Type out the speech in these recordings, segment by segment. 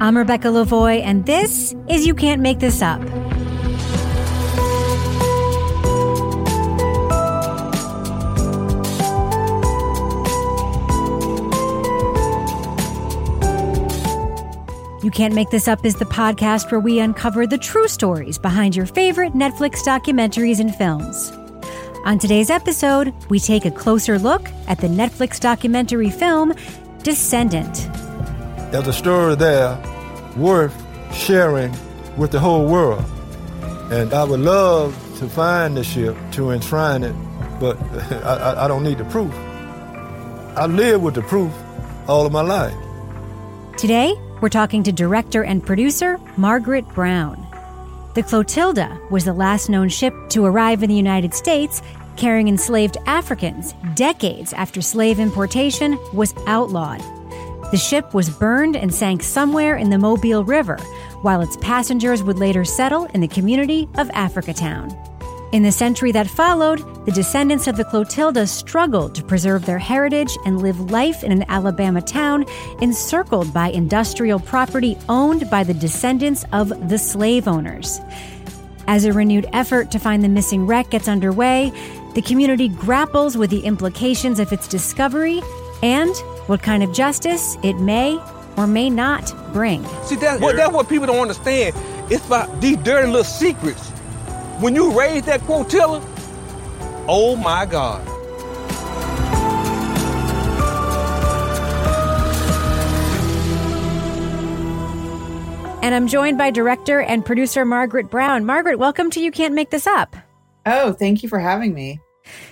I'm Rebecca Lavoie, and this is You Can't Make This Up. You Can't Make This Up is the podcast where we uncover the true stories behind your favorite Netflix documentaries and films. On today's episode, we take a closer look at the Netflix documentary film Descendant. There's a story there worth sharing with the whole world. And I would love to find the ship to enshrine it, but I, I, don't need the proof. I live with the proof all of my life. Today, we're talking to director and producer Margaret Brown. The Clotilda was the last known ship to arrive in the United States carrying enslaved Africans decades after slave importation was outlawed. The ship was burned and sank somewhere in the Mobile River, while its passengers would later settle in the community of Africatown. In the century that followed, the descendants of the Clotilda struggled to preserve their heritage and live life in an Alabama town encircled by industrial property owned by the descendants of the slave owners. As a renewed effort to find the missing wreck gets underway, the community grapples with the implications of its discovery and what kind of justice it may or may not bring. See, that's what, that's what people don't understand. It's about these dirty little secrets when you raise that Clotilda, oh my God. And I'm joined by director and producer Margaret Brown. Margaret, welcome to You Can't Make This Up. Oh, thank you for having me.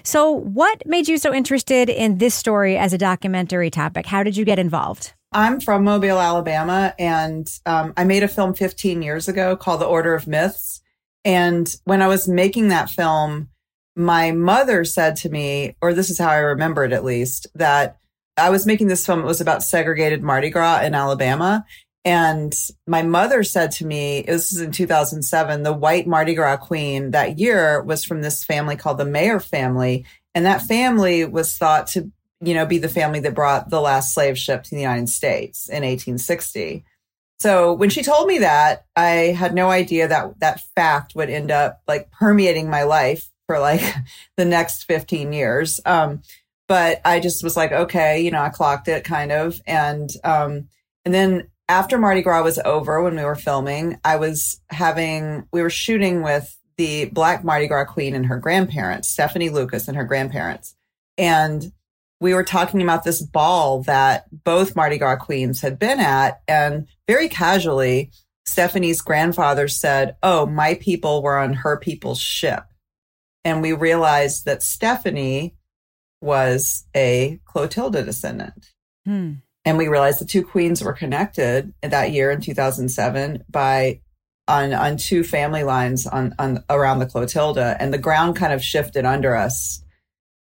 So, what made you so interested in this story as a documentary topic? How did you get involved? I'm from Mobile, Alabama, and um, I made a film 15 years ago called The Order of Myths. And when I was making that film, my mother said to me, or this is how I remember it at least, that I was making this film. It was about segregated Mardi Gras in Alabama. And my mother said to me, this is in 2007, the white Mardi Gras queen that year was from this family called the Meaher family. And that family was thought to, you know, be the family that brought the last slave ship to the United States in 1860. So when she told me that, I had no idea that that fact would end up like permeating my life for like the next 15 years. Um, but I just was like, okay, you know, I clocked it kind of. And, um, and then after Mardi Gras was over, when we were filming, I was having, we were shooting with the Black Mardi Gras queen and her grandparents, Stephanie Lucas and her grandparents. And we were talking about this ball that both Mardi Gras queens had been at. And very casually, Stephanie's grandfather said, Oh, my people were on her people's ship. And we realized that Stephanie was a Clotilda descendant. Hmm. And we realized the two queens were connected that year in 2007 by on on two family lines on on around the Clotilda, and the ground kind of shifted under us.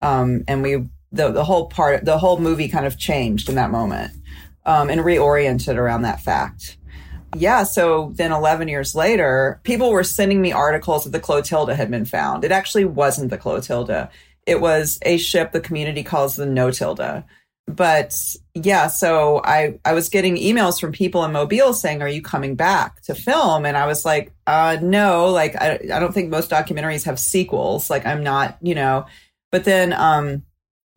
Um, and we the the whole part the whole movie kind of changed in that moment um, and reoriented around that fact. Yeah so then 11 years later people were sending me articles that the clotilda had been found. It actually wasn't the clotilda. It was a ship the community calls the notilda but yeah so i i was getting emails from people in mobile saying are you coming back to film and i was like uh no like i, I don't think most documentaries have sequels like i'm not you know but then um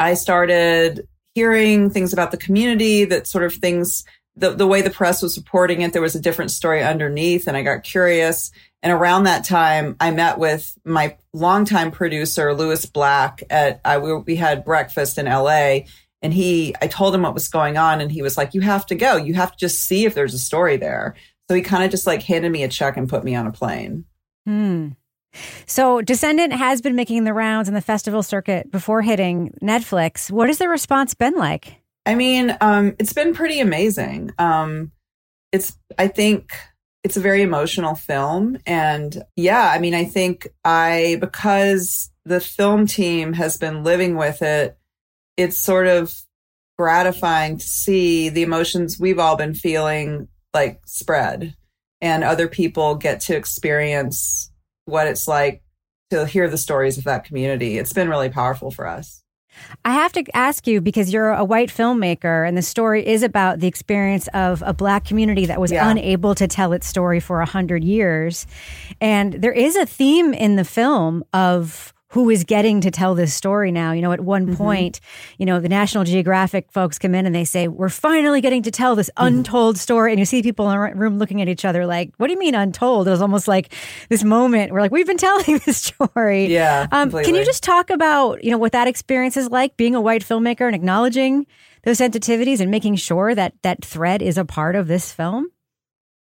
I started hearing things about the community that sort of things, the, the way the press was reporting it, there was a different story underneath. And I got curious. And around that time, I met with my longtime producer, Lewis Black at, I, we had breakfast in LA and he, I told him what was going on and he was like, you have to go. You have to just see if there's a story there. So he kind of just like handed me a check and put me on a plane. Hmm. So, Descendant has been making the rounds in the festival circuit before hitting Netflix. What has the response been like? I mean, um, it's been pretty amazing. Um, it's, I think, it's a very emotional film. And yeah, I mean, I think I, because the film team has been living with it, it's sort of gratifying to see the emotions we've all been feeling like spread and other people get to experience what it's like to hear the stories of that community. It's been really powerful for us. I have to ask you because you're a white filmmaker and the story is about the experience of a black community that was Yeah. unable to tell its story for a hundred years. And there is a theme in the film of who is getting to tell this story now. You know, at one point, you know, the National Geographic folks come in and they say, We're finally getting to tell this untold story. And you see people in the room looking at each other like, What do you mean untold? It was almost like this moment where like, we've been telling this story. Yeah, Um, can you just talk about, you know, what that experience is like being a white filmmaker and acknowledging those sensitivities and making sure that that thread is a part of this film?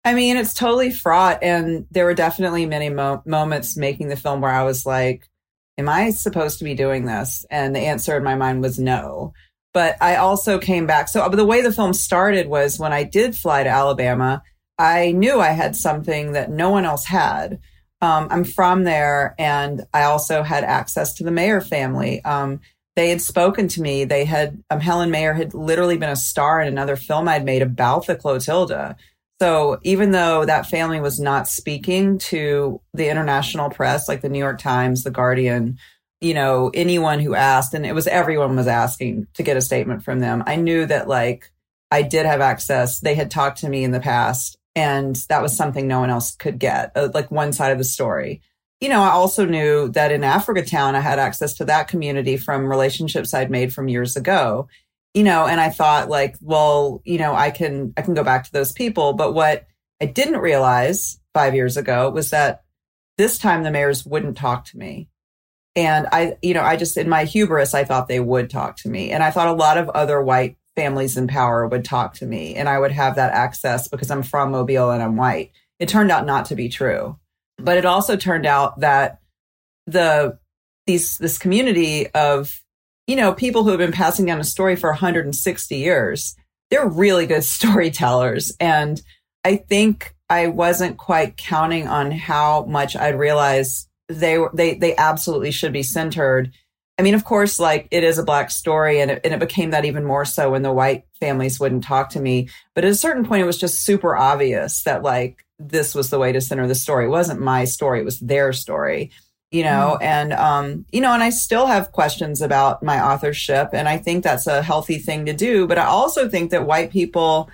I mean, it's totally fraught. And there were definitely many mo- moments making the film where I was like, Am I supposed to be doing this? And the answer in my mind was no. But I also came back. So the way the film started was when I did fly to Alabama, I knew I had something that no one else had. Um, I'm from there, and I also had access to the Meaher family. Um, they had spoken to me. They had um, Helen Meaher had literally been a star in another film I'd made about the Clotilda. So even though that family was not speaking to the international press, like the New York Times, the Guardian, you know, anyone who asked, and it was everyone was asking to get a statement from them, I knew that like I did have access. They had talked to me in the past, and that was something no one else could get, uh, like one side of the story. You know, I also knew that in Africa Town, I had access to that community from relationships I'd made from years ago you know, and I thought like, well, you know, I can, I can go back to those people. But what I didn't realize five years ago was that this time the Meahers wouldn't talk to me. And I, you know, I just, in my hubris, I thought they would talk to me. And I thought a lot of other white families in power would talk to me and I would have that access because I'm from Mobile and I'm white. It turned out not to be true. But it also turned out that the, these, this community of you know, people who have been passing down a story for 160 years, they're really good storytellers. And I think I wasn't quite counting on how much I'd realize they were, they, they absolutely should be centered. I mean, of course, like it is a black story and it, and it became that even more so when the white families wouldn't talk to me. But at a certain point, it was just super obvious that like this was the way to center the story. It wasn't my story. It was their story you know and um you know and i still have questions about my authorship and i think that's a healthy thing to do but i also think that white people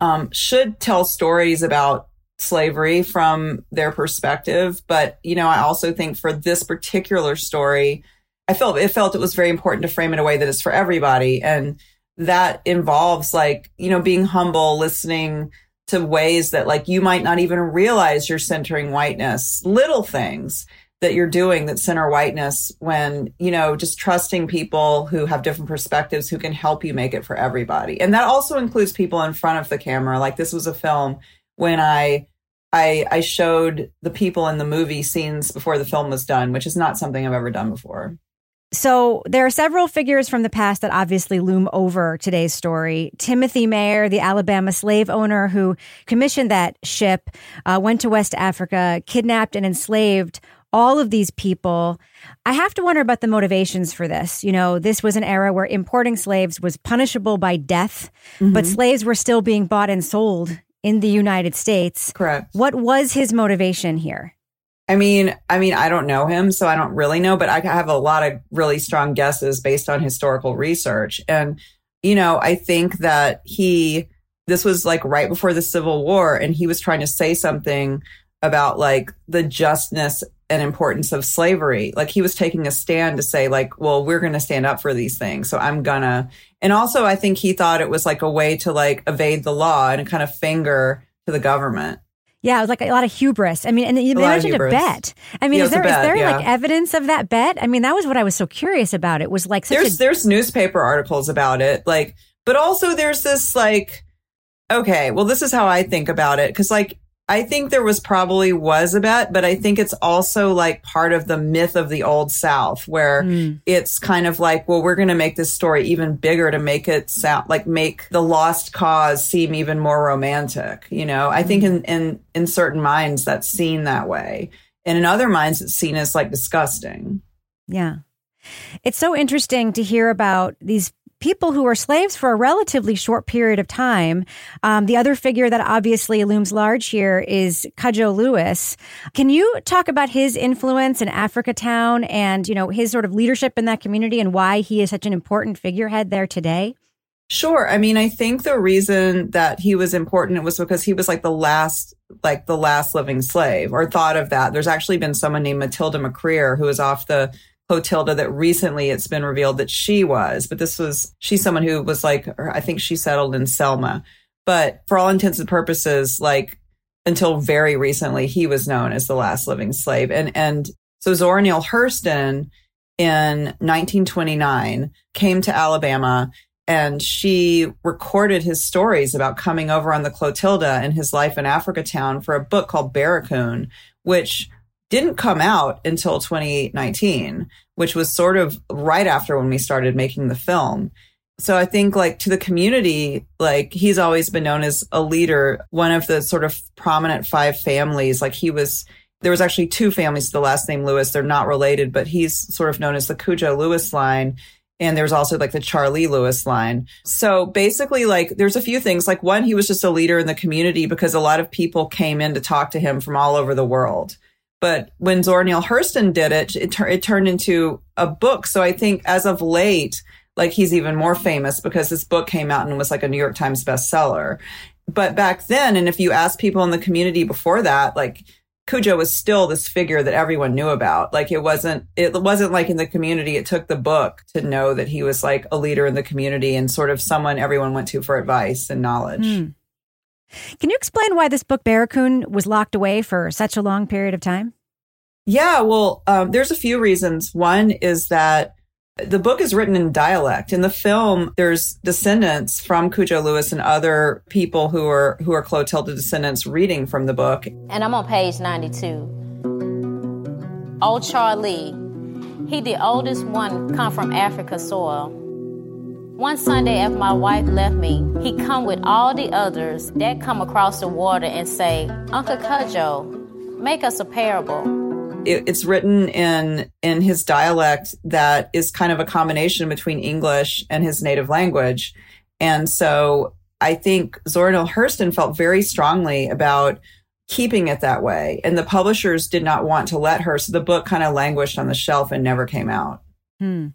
um should tell stories about slavery from their perspective but you know i also think for this particular story i felt it felt it was very important to frame it in a way that is for everybody and that involves like you know being humble listening to ways that like you might not even realize you're centering whiteness little things that you're doing that center whiteness when, you know, just trusting people who have different perspectives who can help you make it for everybody. And that also includes people in front of the camera. Like this was a film when I I I showed the people in the movie scenes before the film was done, which is not something I've ever done before. So there are several figures from the past that obviously loom over today's story. Timothy Meaher, the Alabama slave owner who commissioned that ship, uh, went to West Africa, kidnapped and enslaved all of these people. I have to wonder about the motivations for this. You know, this was an era where importing slaves was punishable by death, but mm-hmm. slaves were still being bought and sold in the United States. Correct. What was his motivation here? I mean, I mean, I don't know him, so I don't really know, but I have a lot of really strong guesses based on historical research. And, you know, I think that he, this was like right before the Civil War, and he was trying to say something about like the justness and importance of slavery. Like he was taking a stand to say, like, well, we're going to stand up for these things. So I'm gonna, and also I think he thought it was like a way to like evade the law and kind of finger to the government. Yeah, it was like a lot of hubris. I mean, and you A mentioned a bet. I mean, Yeah, is there a is there yeah. like evidence of that bet? I mean, that was what I was so curious about. It was like such there's a there's newspaper articles about it like but also there's this like okay well this is how i think about it because like i think there was probably was a bet but i think it's also like part of the myth of the old south where Mm. it's kind of like well we're going to make this story even bigger to make it sound like make the lost cause seem even more romantic you know i think in in in certain minds that's seen that way and in other minds it's seen as like disgusting Yeah. It's so interesting to hear about these people who were slaves for a relatively short period of time. Um, the other figure that obviously looms large here is Cudjoe Lewis. Can you talk about his influence in Africa Town and, you know, his sort of leadership in that community and why he is such an important figurehead there today? Sure. I mean, I think the reason that he was important was because he was like the last, like the last living slave or thought of that. There's actually been someone named Matilda McCrear who is off the Clotilda that recently it's been revealed that she was, but this was, she's someone who was like, I think she settled in Selma. But for all intents and purposes, like until very recently, he was known as the last living slave. And, and so Zora Neale Hurston in 1929 came to Alabama and she recorded his stories about coming over on the Clotilda and his life in Africa Town for a book called Barracoon, which didn't come out until 2019, which was sort of right after when we started making the film. So I think like to the community, like he's always been known as a leader, one of the sort of prominent five families. Like he was, there was actually two families the last name Lewis. They're not related, but he's sort of known as the Cudjoe Lewis line. And there's also like the Charlie Lewis line. So basically, like, there's a few things. Like, one, he was just a leader in the community because a lot of people came in to talk to him from all over the world. But when Zora Neale Hurston did it, it, it turned into a book. So I think as of late, like he's even more famous because this book came out and was like a New York Times bestseller. But back then, and if you ask people in the community before that, like Cudjoe was still this figure that everyone knew about. Like it wasn't, it wasn't like in the community. It took the book to know that he was like a leader in the community and sort of someone everyone went to for advice and knowledge. Mm. Can you explain why this book Barracoon was locked away for such a long period of time? Yeah, well, um, there's a few reasons. One is that the book is written in dialect. In the film, there's descendants from Cudjoe Lewis and other people who are who are Clotilda descendants reading from the book. And I'm on page 92. Old Charlie, he the oldest one come from Africa soil. One Sunday after my wife left me, he come with all the others that come across the water and say, Uncle Cudjoe, make us a parable it's written in in his dialect that is kind of a combination between English and his native language. And so I think Zora Neale Hurston felt very strongly about keeping it that way. And the publishers did not want to let her. So the book kind of languished on the shelf and never came out. Hmm.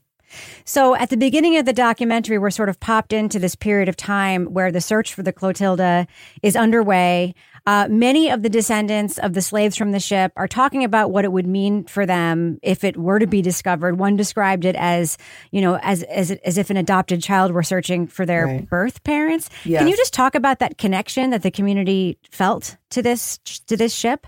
So at the beginning of the documentary, we're sort of popped into this period of time where the search for the Clotilda is underway. Uh, many of the descendants of the slaves from the ship are talking about what it would mean for them if it were to be discovered. One described it as, you know, as as, as if an adopted child were searching for their right. birth parents. Yes. Can you just talk about that connection that the community felt to this to this ship?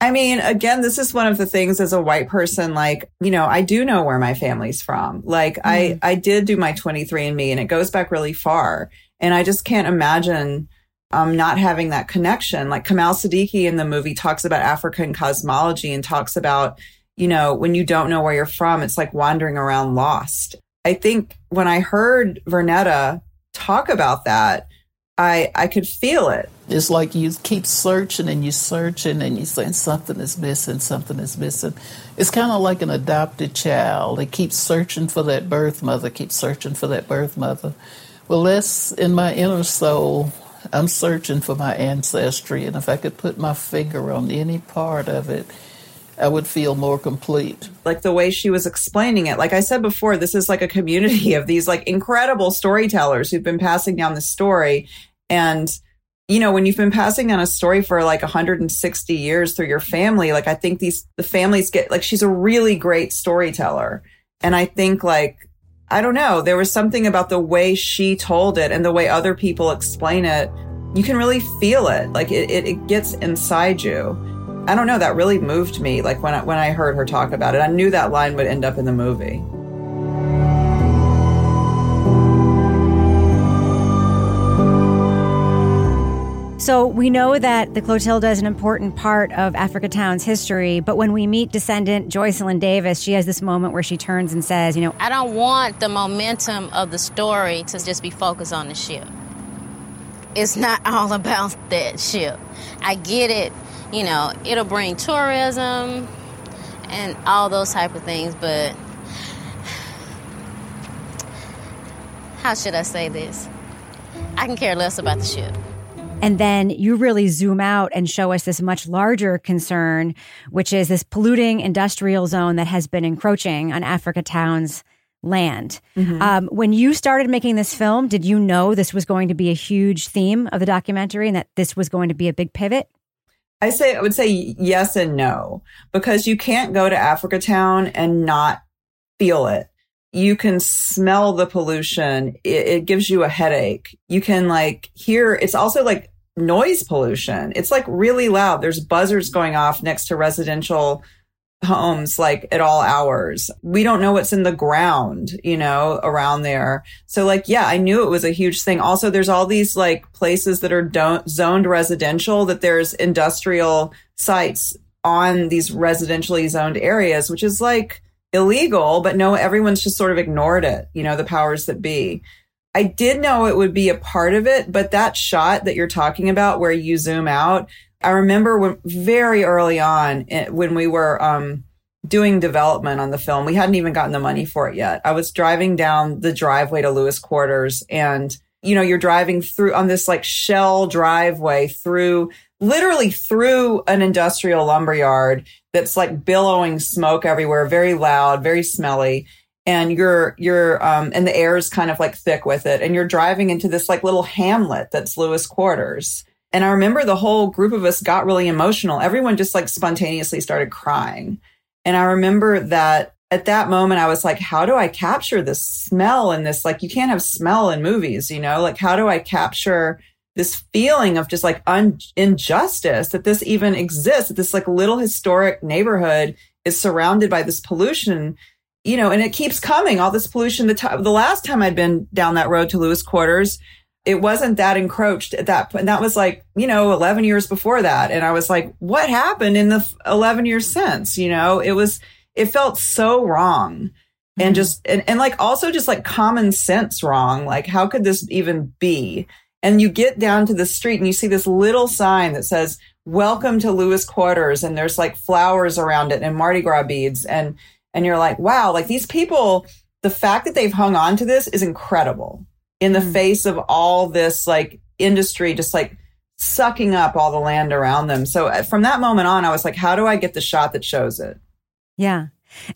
I mean, again, this is one of the things as a white person, like, you know, I do know where my family's from. Like, mm. I, I did do my 23andMe and it goes back really far. And I just can't imagine um, not having that connection. Like Kamau Sadiki in the movie talks about African cosmology and talks about, you know, when you don't know where you're from, it's like wandering around lost. I think when I heard Vernetta talk about that, I I could feel it. It's like you keep searching and you searching and you saying something is missing, something is missing. It's kind of like an adopted child. They keep searching for that birth mother, keep searching for that birth mother. Well, that's in my inner soul. I'm searching for my ancestry, and if I could put my finger on any part of it, I would feel more complete. Like the way she was explaining it. Like I said before, this is like a community of these like incredible storytellers who've been passing down the story. And, you know, when you've been passing down a story for like 160 years through your family, like I think these, the families get like, she's a really great storyteller. And I think like I don't know. There was something about the way she told it and the way other people explain it. You can really feel it. Like it, it, it gets inside you. I don't know. That really moved me. Like when I, when I heard her talk about it, I knew that line would end up in the movie. So we know that the Clotilda is an important part of Africa Town's history, but when we meet descendant Joycelyn Davis, she has this moment where she turns and says, you know, I don't want the momentum of the story to just be focused on the ship. It's not all about that ship. I get it, you know, it'll bring tourism and all those type of things, but how should I say this? I can care less about the ship. And then you really zoom out and show us this much larger concern, which is this polluting industrial zone that has been encroaching on Africa Town's land. Mm-hmm. Um, when you started making this film, did you know this was going to be a huge theme of the documentary and that this was going to be a big pivot? I say I would say yes and no because you can't go to Africa Town and not feel it. You can smell the pollution. It, it gives you a headache. You can like hear. It's also like noise pollution. It's like really loud. There's buzzers going off next to residential homes like at all hours. We don't know what's in the ground, you know, around there. So like, yeah, I knew it was a huge thing. Also, there's all these like places that are don't zoned residential that there's industrial sites on these residentially zoned areas, which is like illegal, but no, everyone's just sort of ignored it, you know, the powers that be. I did know it would be a part of it, but that shot that you're talking about where you zoom out, I remember when very early on eh, when we were um, doing development on the film, we hadn't even gotten the money for it yet. I was driving down the driveway to Lewis Quarters and you know, you're driving through on this like shell driveway through literally through an industrial lumberyard that's like billowing smoke everywhere, very loud, very smelly. And you're, you're, um, and the air is kind of like thick with it. And you're driving into this like little hamlet that's Lewis Quarters. And I remember the whole group of us got really emotional. Everyone just like spontaneously started crying. And I remember that at that moment, I was like, how do I capture this smell and this? Like, you can't have smell in movies, you know? Like, how do I capture this feeling of just like un- injustice that this even exists, that this like little historic neighborhood is surrounded by this pollution? You know, and it keeps coming, all this pollution. The, t- the last time I'd been down that road to Lewis Quarters, it wasn't that encroached at that point. And that was like, you know, 11 years before that. And I was like, what happened in the 11 years since? You know, it was, it felt so wrong. Mm-hmm. And just, and, and like also just like common sense wrong. Like, how could this even be? And you get down to the street and you see this little sign that says, welcome to Lewis Quarters. And there's like flowers around it and Mardi Gras beads. And, and you're like, wow, like these people, the fact that they've hung on to this is incredible in the mm. face of all this like industry just like sucking up all the land around them. So uh, from that moment on, I was like, how do I get the shot that shows it? Yeah.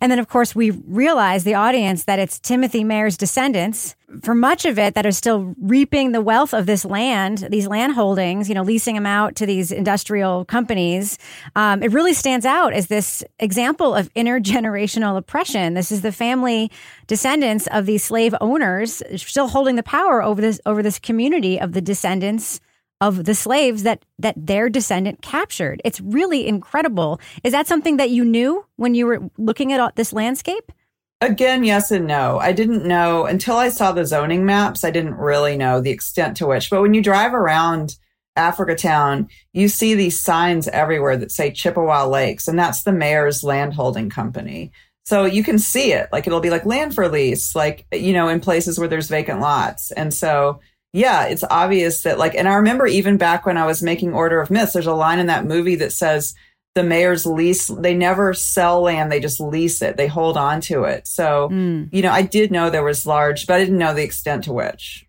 And then, of course, we realize the audience that it's Timothy Meaher's descendants, for much of it, that are still reaping the wealth of this land, these land holdings, you know, leasing them out to these industrial companies. Um, it really stands out as this example of intergenerational oppression. This is the family descendants of these slave owners still holding the power over this over this community of the descendants of the slaves that that their descendant captured. It's really incredible. Is that something that you knew when you were looking at this landscape? Again, yes and no. I didn't know until I saw the zoning maps. I didn't really know the extent to which. But when you drive around Africa Town, you see these signs everywhere that say Chippewa Lakes, and that's the Meaher's landholding company. So you can see it. Like it'll be like land for lease, like, you know, in places where there's vacant lots. And so yeah, it's obvious that like, and I remember even back when I was making Order of Myths, there's a line in that movie that says the Meaher's lease, they never sell land, they just lease it, they hold on to it. So, mm. you know, I did know there was large, but I didn't know the extent to which.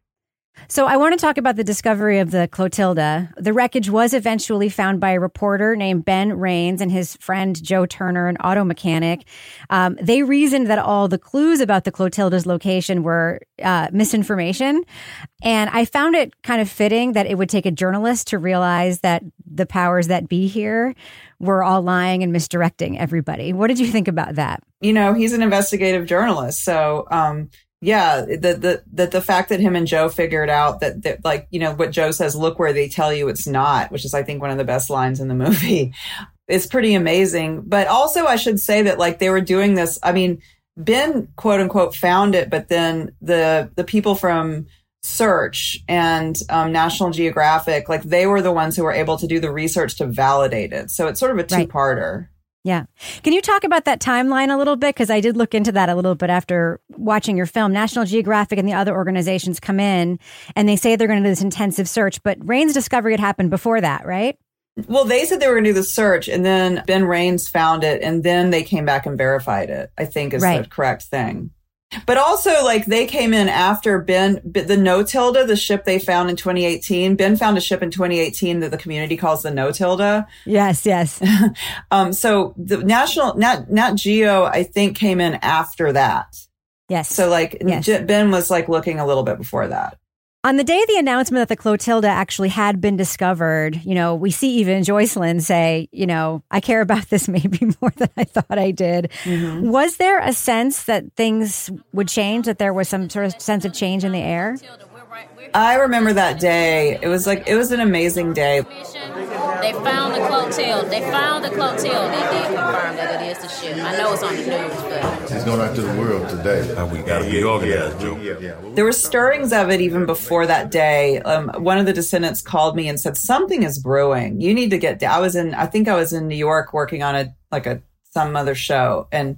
So I want to talk about the discovery of the Clotilda. The wreckage was eventually found by a reporter named Ben Raines and his friend Joe Turner, an auto mechanic. Um, they reasoned that all the clues about the Clotilda's location were uh, misinformation. And I found it kind of fitting that it would take a journalist to realize that the powers that be here were all lying and misdirecting everybody. What did you think about that? You know, he's an investigative journalist. So, um, yeah, the, the, the, the fact that him and Joe figured out that, that, like, you know, what Joe says, look where they tell you it's not, which is, I think, one of the best lines in the movie. It's pretty amazing. But also, I should say that, like, they were doing this. I mean, Ben, quote unquote, found it, but then the, the people from Search and um, National Geographic, like, they were the ones who were able to do the research to validate it. So it's sort of a two parter. Right. Yeah. Can you talk about that timeline a little bit? Because I did look into that a little bit after watching your film. National Geographic and the other organizations come in and they say they're going to do this intensive search, but Raines' discovery had happened before that, right? Well, they said they were going to do the search and then Ben Raines found it and then they came back and verified it, I think is right. the correct thing. But also, like they came in after Ben, the No Tilda, the ship they found in 2018. Ben found a ship in 2018 that the community calls the No Tilda. Yes, yes. um, so the national Nat Nat Geo, I think, came in after that. Yes. So like Yes. Ben was like looking a little bit before that. On the day of the announcement that the Clotilda actually had been discovered, you know, we see even Joycelyn say, you know, I care about this maybe more than I thought I did. Mm-hmm. Was there a sense that things would change, that there was some sort of sense of change in the air? I remember that day. It was like it was an amazing day. They found the Clotilda. They found the Clotilda. They did confirm that it is the ship. I know it's on the news, but It's going out to the world today. Uh, we gotta be organized, Joe. Yeah, yeah. There were stirrings of it even before that day. Um, one of the descendants called me and said something is brewing. You need to get. down. I was in. I think I was in New York working on a like a some other show and.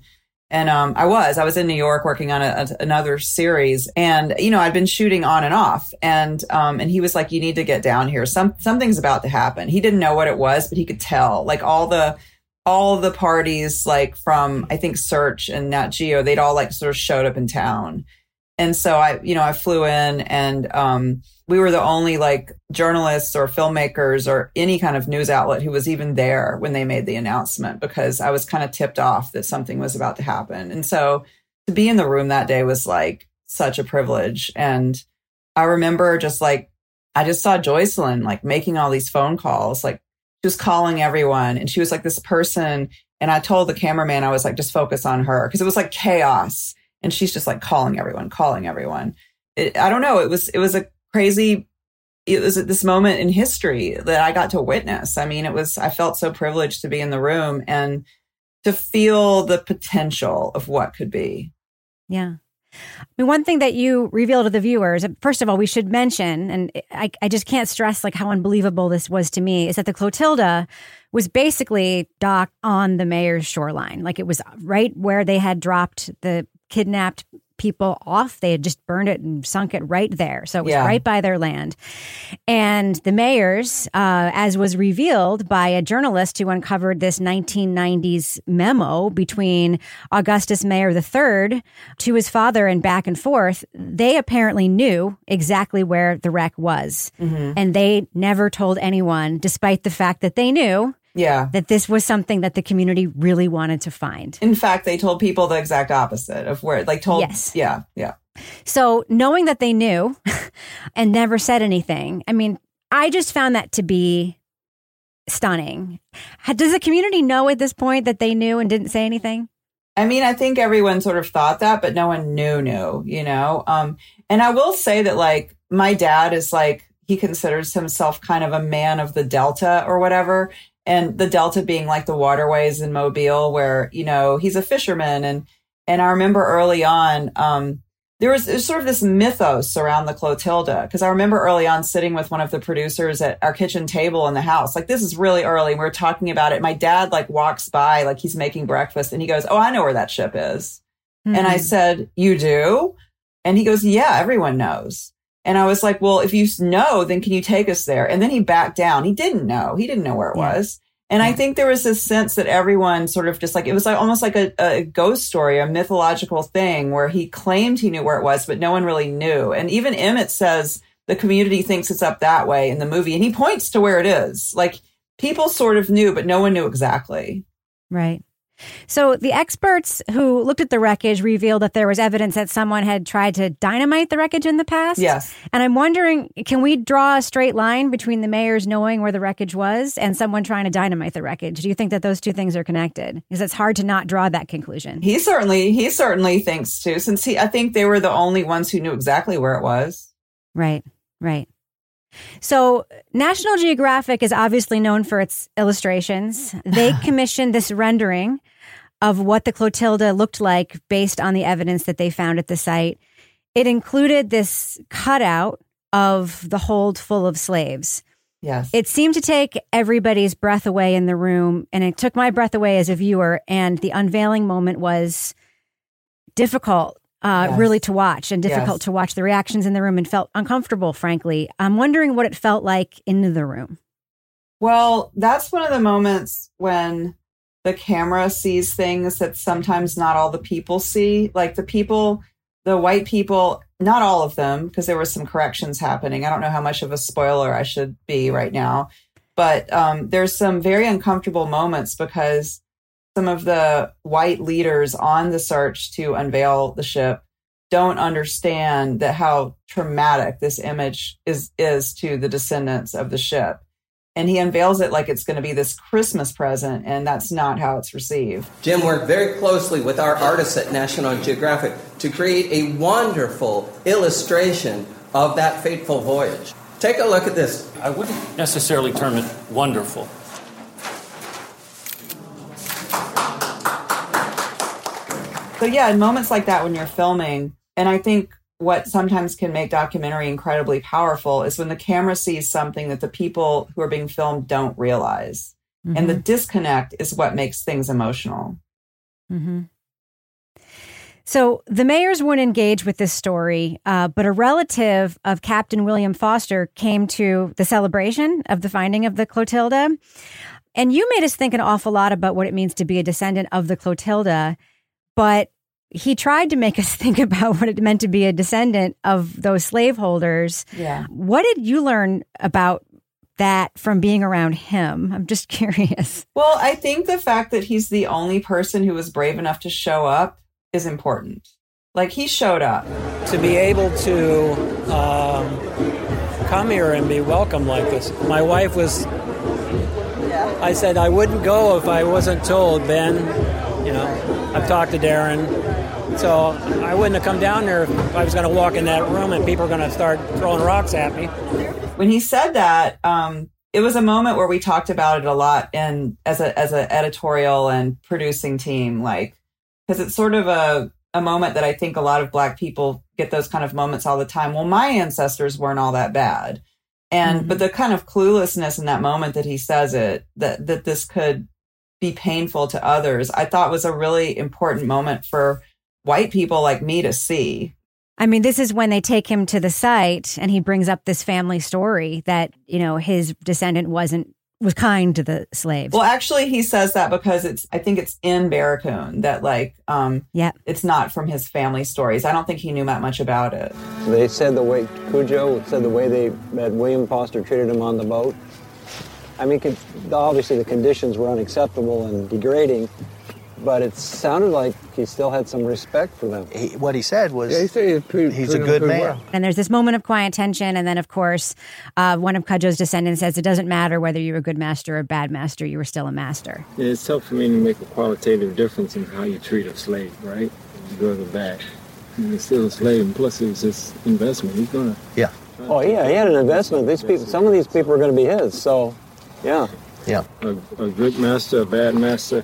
And um, I was, I was in New York working on a, a- another series, and you know, I'd been shooting on and off, and um, and he was like, "You need to get down here. Some something's about to happen." He didn't know what it was, but he could tell. Like all the all the parties, like from I think Search and Nat Geo, they'd all like sort of showed up in town, and so I, you know, I flew in and um, we were the only like journalists or filmmakers or any kind of news outlet who was even there when they made the announcement because I was kind of tipped off that something was about to happen. And so to be in the room that day was like such a privilege. And I remember just like, I just saw Joycelyn like making all these phone calls, like she was calling everyone and she was like this person. And I told the cameraman, I was like, just focus on her because it was like chaos and she's just like calling everyone, calling everyone. It, I don't know. It was it was a crazy. It was at this moment in history that I got to witness. I mean, it was. I felt so privileged to be in the room and to feel the potential of what could be. Yeah. I mean, one thing that you reveal to the viewers, first of all, we should mention, and I, I just can't stress like how unbelievable this was to me, is that the Clotilda was basically docked on the Meaher's shoreline. Like it was right where they had dropped the kidnapped people off. They had just burned it and sunk it right there. So it was Yeah. right by their land. And the Meahers, uh, as was revealed by a journalist who uncovered this 1990s memo between Augustus Meaher III to his father and back and forth, they apparently knew exactly where the wreck was. And they never told anyone, despite the fact that they knew Yeah. that this was something that the community really wanted to find. In fact, they told people the exact opposite of where, like, told. Yes. Yeah. Yeah. So knowing that they knew and never said anything, I mean, I just found that to be stunning. Does the community know at this point that they knew and didn't say anything? I mean, I think everyone sort of thought that, but no one knew, knew, you know? Um, and I will say that like my dad is like, he considers himself kind of a man of the Delta or whatever. And the Delta being like the waterways in Mobile where, you know, he's a fisherman. And, and I remember early on, um, there was, was sort of this mythos around the Clotilda. Cause I remember early on sitting with one of the producers at our kitchen table in the house. Like this is really early. And we were talking about it. My dad like walks by, like he's making breakfast and he goes, Oh, I know where that ship is. And Hmm. I said, You do? And he goes, Yeah, everyone knows. And I was like, Well, if you know, then can you take us there? And then he backed down. He didn't know. He didn't know where it Yeah. was. And I think there was this sense that everyone sort of just like, it was like almost like a, a ghost story, a mythological thing where he claimed he knew where it was, but no one really knew. And even Emmett says the community thinks it's up that way in the movie. And he points to where it is. Like people sort of knew, but no one knew exactly. Right. So the experts who looked at the wreckage revealed that there was evidence that someone had tried to dynamite the wreckage in the past. Yes. And I'm wondering, can we draw a straight line between the Meahers knowing where the wreckage was and someone trying to dynamite the wreckage? Do you think that those two things are connected? Because it's hard to not draw that conclusion. He certainly, he certainly thinks too, since he, I think they were the only ones who knew exactly where it was. Right, right. So, National Geographic is obviously known for its illustrations. They commissioned this rendering of what the Clotilda looked like based on the evidence that they found at the site. It included this cutout of the hold full of slaves. Yes. It seemed to take everybody's breath away in the room, and it took my breath away as a viewer. And the unveiling moment was difficult, uh, Yes. really, to watch, and difficult Yes. to watch the reactions in the room, and felt uncomfortable. Frankly, I'm wondering what it felt like in the room. Well, that's one of the moments when the camera sees things that sometimes not all the people see. Like the people the white people, not all of them, because there were some corrections happening. I don't know how much of a spoiler I should be right now, but um, there's some very uncomfortable moments because some of the white leaders on the search to unveil the ship don't understand that how traumatic this image is is to the descendants of the ship and he unveils it like it's going to be this Christmas present, and that's not how it's received. Jim worked very closely with our artists at National Geographic to create a wonderful illustration of that fateful voyage. Take a look at this. I wouldn't necessarily term it wonderful. So, yeah, in moments like that when you're filming, and I think what sometimes can make documentary incredibly powerful is when the camera sees something that the people who are being filmed don't realize. Mm-hmm. And the mm-hmm. disconnect is what makes things emotional. Mm-hmm. So the Meahers wouldn't engage with this story, uh, but a relative of Captain William Foster came to the celebration of the finding of the Clotilda. And you made us think an awful lot about what it means to be a descendant of the Clotilda. But he tried to make us think about what it meant to be a descendant of those slaveholders. Yeah. What did you learn about that from being around him? I'm just curious. Well, I think the fact that he's the only person who was brave enough to show up is important. Like he showed up. To be able to um, come here and be welcomed like this. My wife was. Yeah. I said I wouldn't go if I wasn't told, Ben. You know, I've talked to Darren so I wouldn't have come down there if I was going to walk in that room and people were going to start throwing rocks at me. When he said that, um, it was a moment where we talked about it a lot and as a as an editorial and producing team, like because it's sort of a a moment that I think a lot of black people get those kind of moments all the time. Well, my ancestors weren't all that bad. And mm-hmm. but the kind of cluelessness in that moment that he says it, that that this could be painful to others, I thought was a really important moment for white people like me to see. I mean, this is when they take him to the site and he brings up this family story that, you know, his descendant wasn't was kind to the slaves. Well, actually he says that because it's I think it's in Barracoon that like um yeah. it's not from his family stories. I don't think he knew that much about it. They said the way Cudjoe said the way they that William Foster treated him on the boat. I mean, obviously the conditions were unacceptable and degrading, but it sounded like he still had some respect for them. He, what he said was, yeah, he said he's, pretty, he's a good man. Well. And there's this moment of quiet tension, and then of course, uh, one of Cudjoe's descendants says, "It doesn't matter whether you're a good master or a bad master; you were still a master." Yeah, it's tough for me to make a qualitative difference in how you treat a slave, right? Good or bad. He's still a slave, and plus it was his investment. He's gonna. Yeah. Oh yeah, he had an investment. These people, some of these people are going to be his. So, yeah. Yeah. A, a good master, a bad master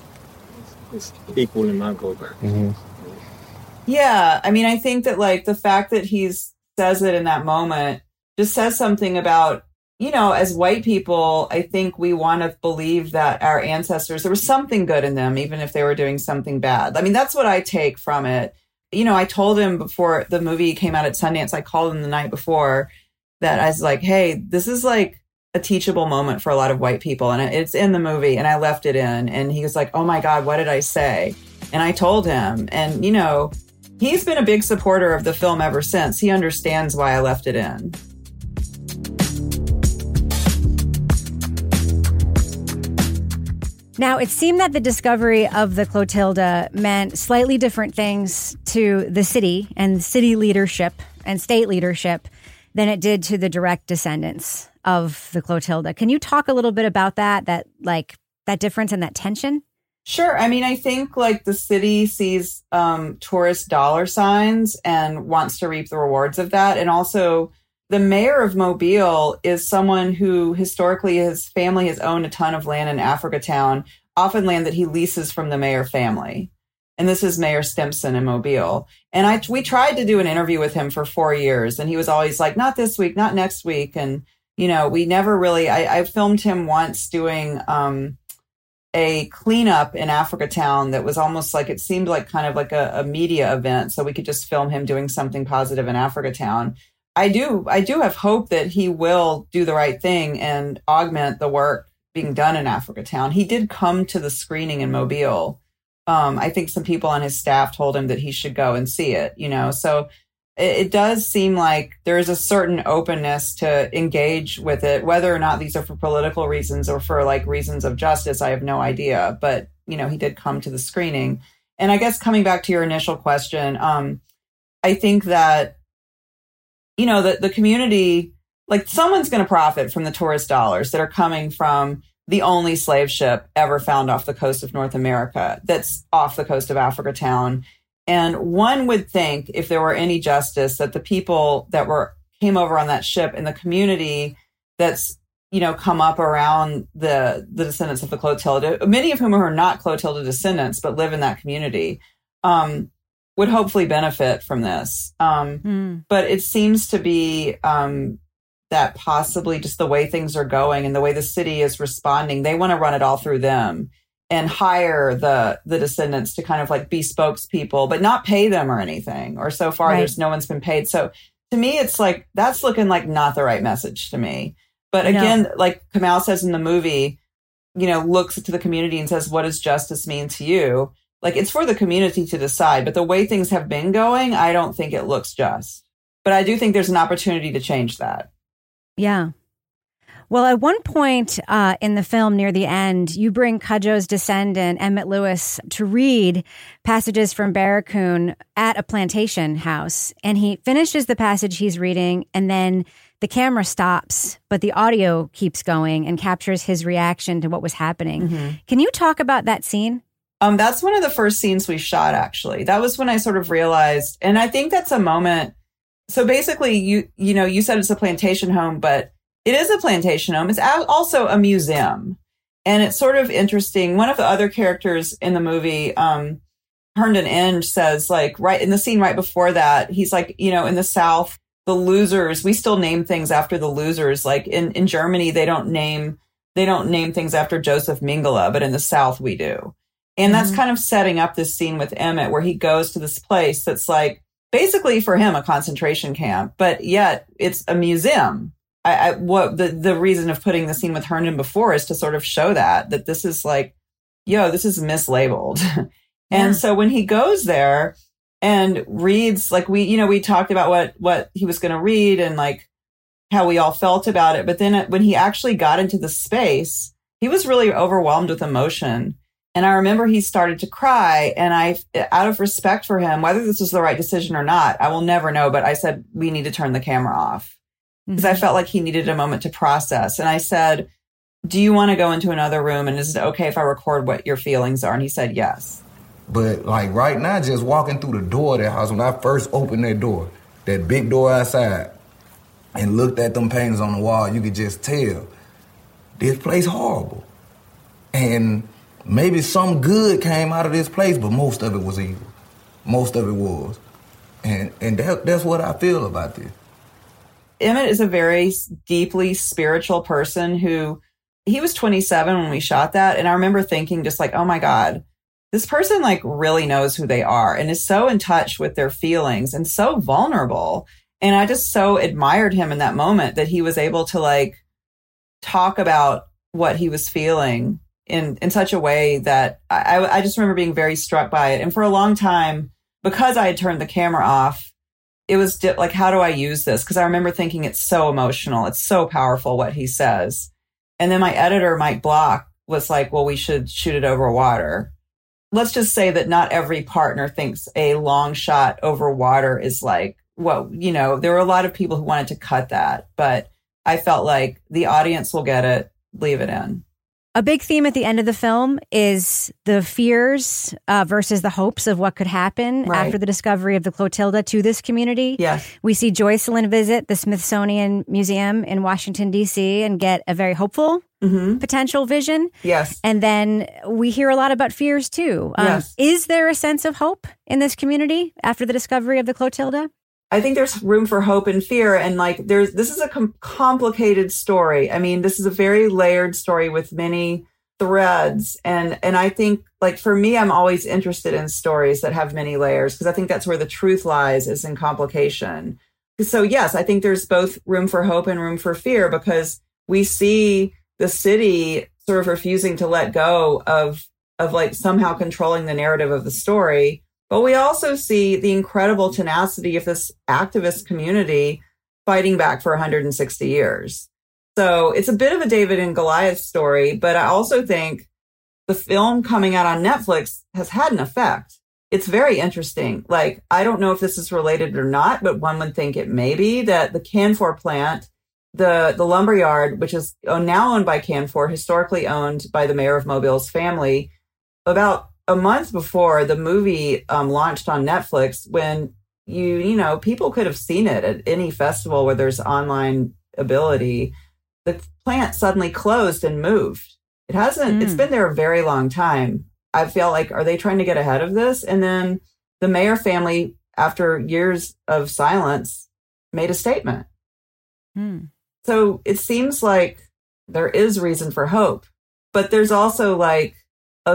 is equal in my book. Mm-hmm. Yeah, I mean, I think that like the fact that he says it in that moment just says something about you know, as white people, I think we want to believe that our ancestors, there was something good in them, even if they were doing something bad. I mean, that's what I take from it. You know, I told him before the movie came out at Sundance, I called him the night before that I was like, hey, this is like a teachable moment for a lot of white people. And it's in the movie, and I left it in. And he was like, Oh my God, what did I say? And I told him. And, you know, he's been a big supporter of the film ever since. He understands why I left it in. Now, it seemed that the discovery of the Clotilda meant slightly different things to the city and city leadership and state leadership than it did to the direct descendants of the Clotilda. Can you talk a little bit about that? That like that difference and that tension? Sure. I mean, I think like the city sees um, tourist dollar signs and wants to reap the rewards of that. And also, the mayor of Mobile is someone who historically his family has owned a ton of land in Africa Town, often land that he leases from the Meaher family. And this is Mayor Stimpson in Mobile. And I we tried to do an interview with him for four years, and he was always like, "Not this week, not next week." And you know, we never really, I, I filmed him once doing, um, a cleanup in Africa Town that was almost like it seemed like kind of like a, a, media event. So we could just film him doing something positive in Africa Town. I do, I do have hope that he will do the right thing and augment the work being done in Africa Town. He did come to the screening in Mobile Um, I think some people on his staff told him that he should go and see it, you know. So it, does seem like there is a certain openness to engage with it, whether or not these are for political reasons or for like reasons of justice. I have no idea, but you know, he did come to the screening. And I guess coming back to your initial question, um, I think that you know the the community, like someone's going to profit from the tourist dollars that are coming from the only slave ship ever found off the coast of North America that's off the coast of Africa Town. And one would think, if there were any justice, that the people that were came over on that ship in the community that's you know come up around the the descendants of the Clotilda, many of whom are not Clotilda descendants but live in that community, um, would hopefully benefit from this. Um, Mm. But it seems to be um, that possibly just the way things are going and the way the city is responding, they want to run it all through them and hire the the descendants to kind of like be spokespeople, but not pay them or anything. Or so far, Right. there's no one's been paid. So to me, it's like that's looking like not the right message to me. But No. again, like Kamau says in the movie, you know, looks to the community and says, "What does justice mean to you?" Like it's for the community to decide. But the way things have been going, I don't think it looks just. But I do think there's an opportunity to change that. Yeah. Well, at one point uh, in the film, near the end, you bring Cudjoe's descendant, Emmett Lewis, to read passages from Barracoon at a plantation house. And he finishes the passage he's reading, and then the camera stops, but the audio keeps going and captures his reaction to what was happening. Can you talk about that scene? Um, that's one of the first scenes we shot, actually. That was when I sort of realized, and I think that's a moment. So basically, you you know, you said it's a plantation home, but it is a plantation home. It's also a museum, and it's sort of interesting. One of the other characters in the movie, um, Herndon Inge, says like right in the scene right before that, he's like, you know, in the South, the losers. We still name things after the losers. Like in in Germany, they don't name they don't name things after Joseph Mengele, but in the South we do. And that's kind of setting up this scene with Emmett where he goes to this place that's like basically for him a concentration camp, but yet it's a museum. I, I what the the reason of putting the scene with Herndon before is to sort of show that that this is like, yo, this is mislabeled. and so when he goes there and reads like we you know we talked about what what he was going to read and like how we all felt about it, but then when he actually got into the space, he was really overwhelmed with emotion. And I remember he started to cry and I, out of respect for him, whether this was the right decision or not, I will never know. But I said, we need to turn the camera off because I mm-hmm. felt like he needed a moment to process. And I said, do you want to go into another room? And is it okay if I record what your feelings are? And he said, yes. But like right now, just walking through the door of that house, when I first opened that door, that big door outside, and looked at them paintings on the wall, you could just tell this place horrible. And maybe some good came out of this place, but most of it was evil. Most of it was. And and that, that's what I feel about this. Emmett is a very deeply spiritual person who he was 27 when we shot that. And I remember thinking just like, oh my God, this person like really knows who they are and is so in touch with their feelings and so vulnerable. And I just so admired him in that moment that he was able to like talk about what he was feeling in, in such a way that I, I I just remember being very struck by it. And for a long time, because I had turned the camera off, it was di- like, how do I use this? Because I remember thinking it's so emotional. It's so powerful what he says. And then my editor, Mike Block, was like, well, we should shoot it over water. Let's just say that not every partner thinks a long shot over water is like, well, you know, there were a lot of people who wanted to cut that, but I felt like the audience will get it, leave it in. A big theme at the end of the film is the fears uh, versus the hopes of what could happen Right. after the discovery of the Clotilda to this community. Yes. We see Joycelyn visit the Smithsonian Museum in Washington, D.C., and get a very hopeful potential vision. Yes. And then we hear a lot about fears too. Um, Yes. Is there a sense of hope in this community after the discovery of the Clotilda? I think there's room for hope and fear. And like, there's, this is a com- complicated story. I mean, this is a very layered story with many threads. And, and I think like for me, I'm always interested in stories that have many layers because I think that's where the truth lies is in complication. So yes, I think there's both room for hope and room for fear because we see the city sort of refusing to let go of of like somehow controlling the narrative of the story. But we also see the incredible tenacity of this activist community fighting back for 160 years. So it's a bit of a David and Goliath story, but I also think the film coming out on Netflix has had an effect. It's very interesting. Like, I don't know if this is related or not, but one would think it may be that the Canfor plant, the, the lumber yard, which is now owned by Canfor, historically owned by the mayor of Mobile's family, about a month before the movie um, launched on Netflix, when you, you know, people could have seen it at any festival where there's online ability, the plant suddenly closed and moved. It hasn't, mm. it's been there a very long time. I feel like, are they trying to get ahead of this? And then the Meaher family, after years of silence, made a statement. Mm. So it seems like there is reason for hope, but there's also like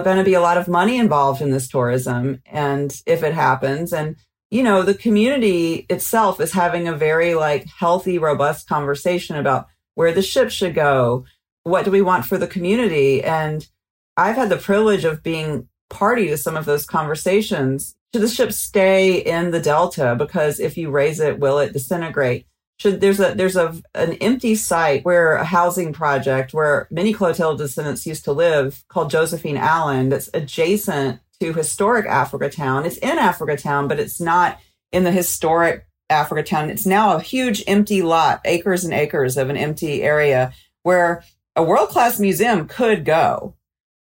going to be a lot of money involved in this tourism. And if it happens, and you know, the community itself is having a very like healthy, robust conversation about where the ship should go. What do we want for the community? And I've had the privilege of being party to some of those conversations. Should the ship stay in the Delta? Because if you raise it, will it disintegrate? Should there's a there's a an empty site where a housing project where many Clotilda descendants used to live called Josephine Allen that's adjacent to historic Africa Town. It's in Africa Town, but it's not in the historic Africa Town. It's now a huge empty lot, acres and acres of an empty area where a world class museum could go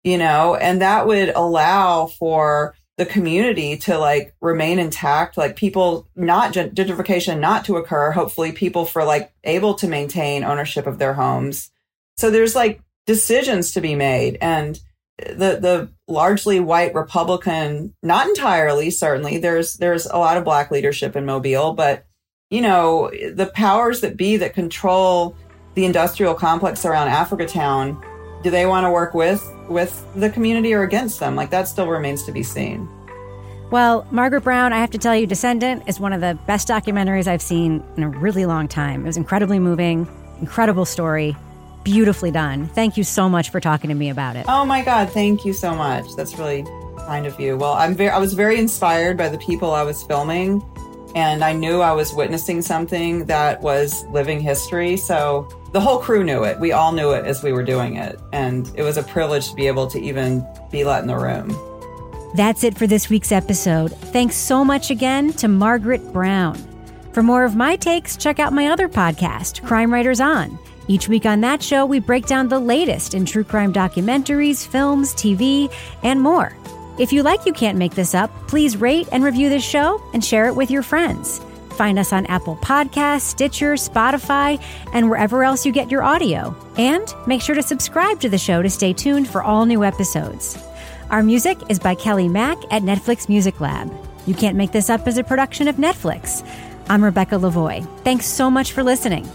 you know, and that would allow for the community to like remain intact, like people not gentrification not to occur. Hopefully, people for like able to maintain ownership of their homes. So there's like decisions to be made, and the the largely white Republican, not entirely, certainly there's there's a lot of black leadership in Mobile, but you know the powers that be that control the industrial complex around Africa Town do they want to work with with the community or against them? Like that still remains to be seen. Well, Margaret Brown, I have to tell you, Descendant is one of the best documentaries I've seen in a really long time. It was incredibly moving, incredible story, beautifully done. Thank you so much for talking to me about it. Oh my God, thank you so much. That's really kind of you. Well, I'm very, I was very inspired by the people I was filming, and I knew I was witnessing something that was living history. So the whole crew knew it. We all knew it as we were doing it. And it was a privilege to be able to even be let in the room. That's it for this week's episode. Thanks so much again to Margaret Brown. For more of my takes, check out my other podcast, Crime Writers On. Each week on that show, we break down the latest in true crime documentaries, films, TV, and more. If you like You Can't Make This Up, please rate and review this show and share it with your friends. Find us on Apple Podcasts, Stitcher, Spotify, and wherever else you get your audio. And make sure to subscribe to the show to stay tuned for all new episodes. Our music is by Kelly Mack at Netflix Music Lab. You Can't Make This Up as a production of Netflix. I'm Rebecca Lavoie. Thanks so much for listening.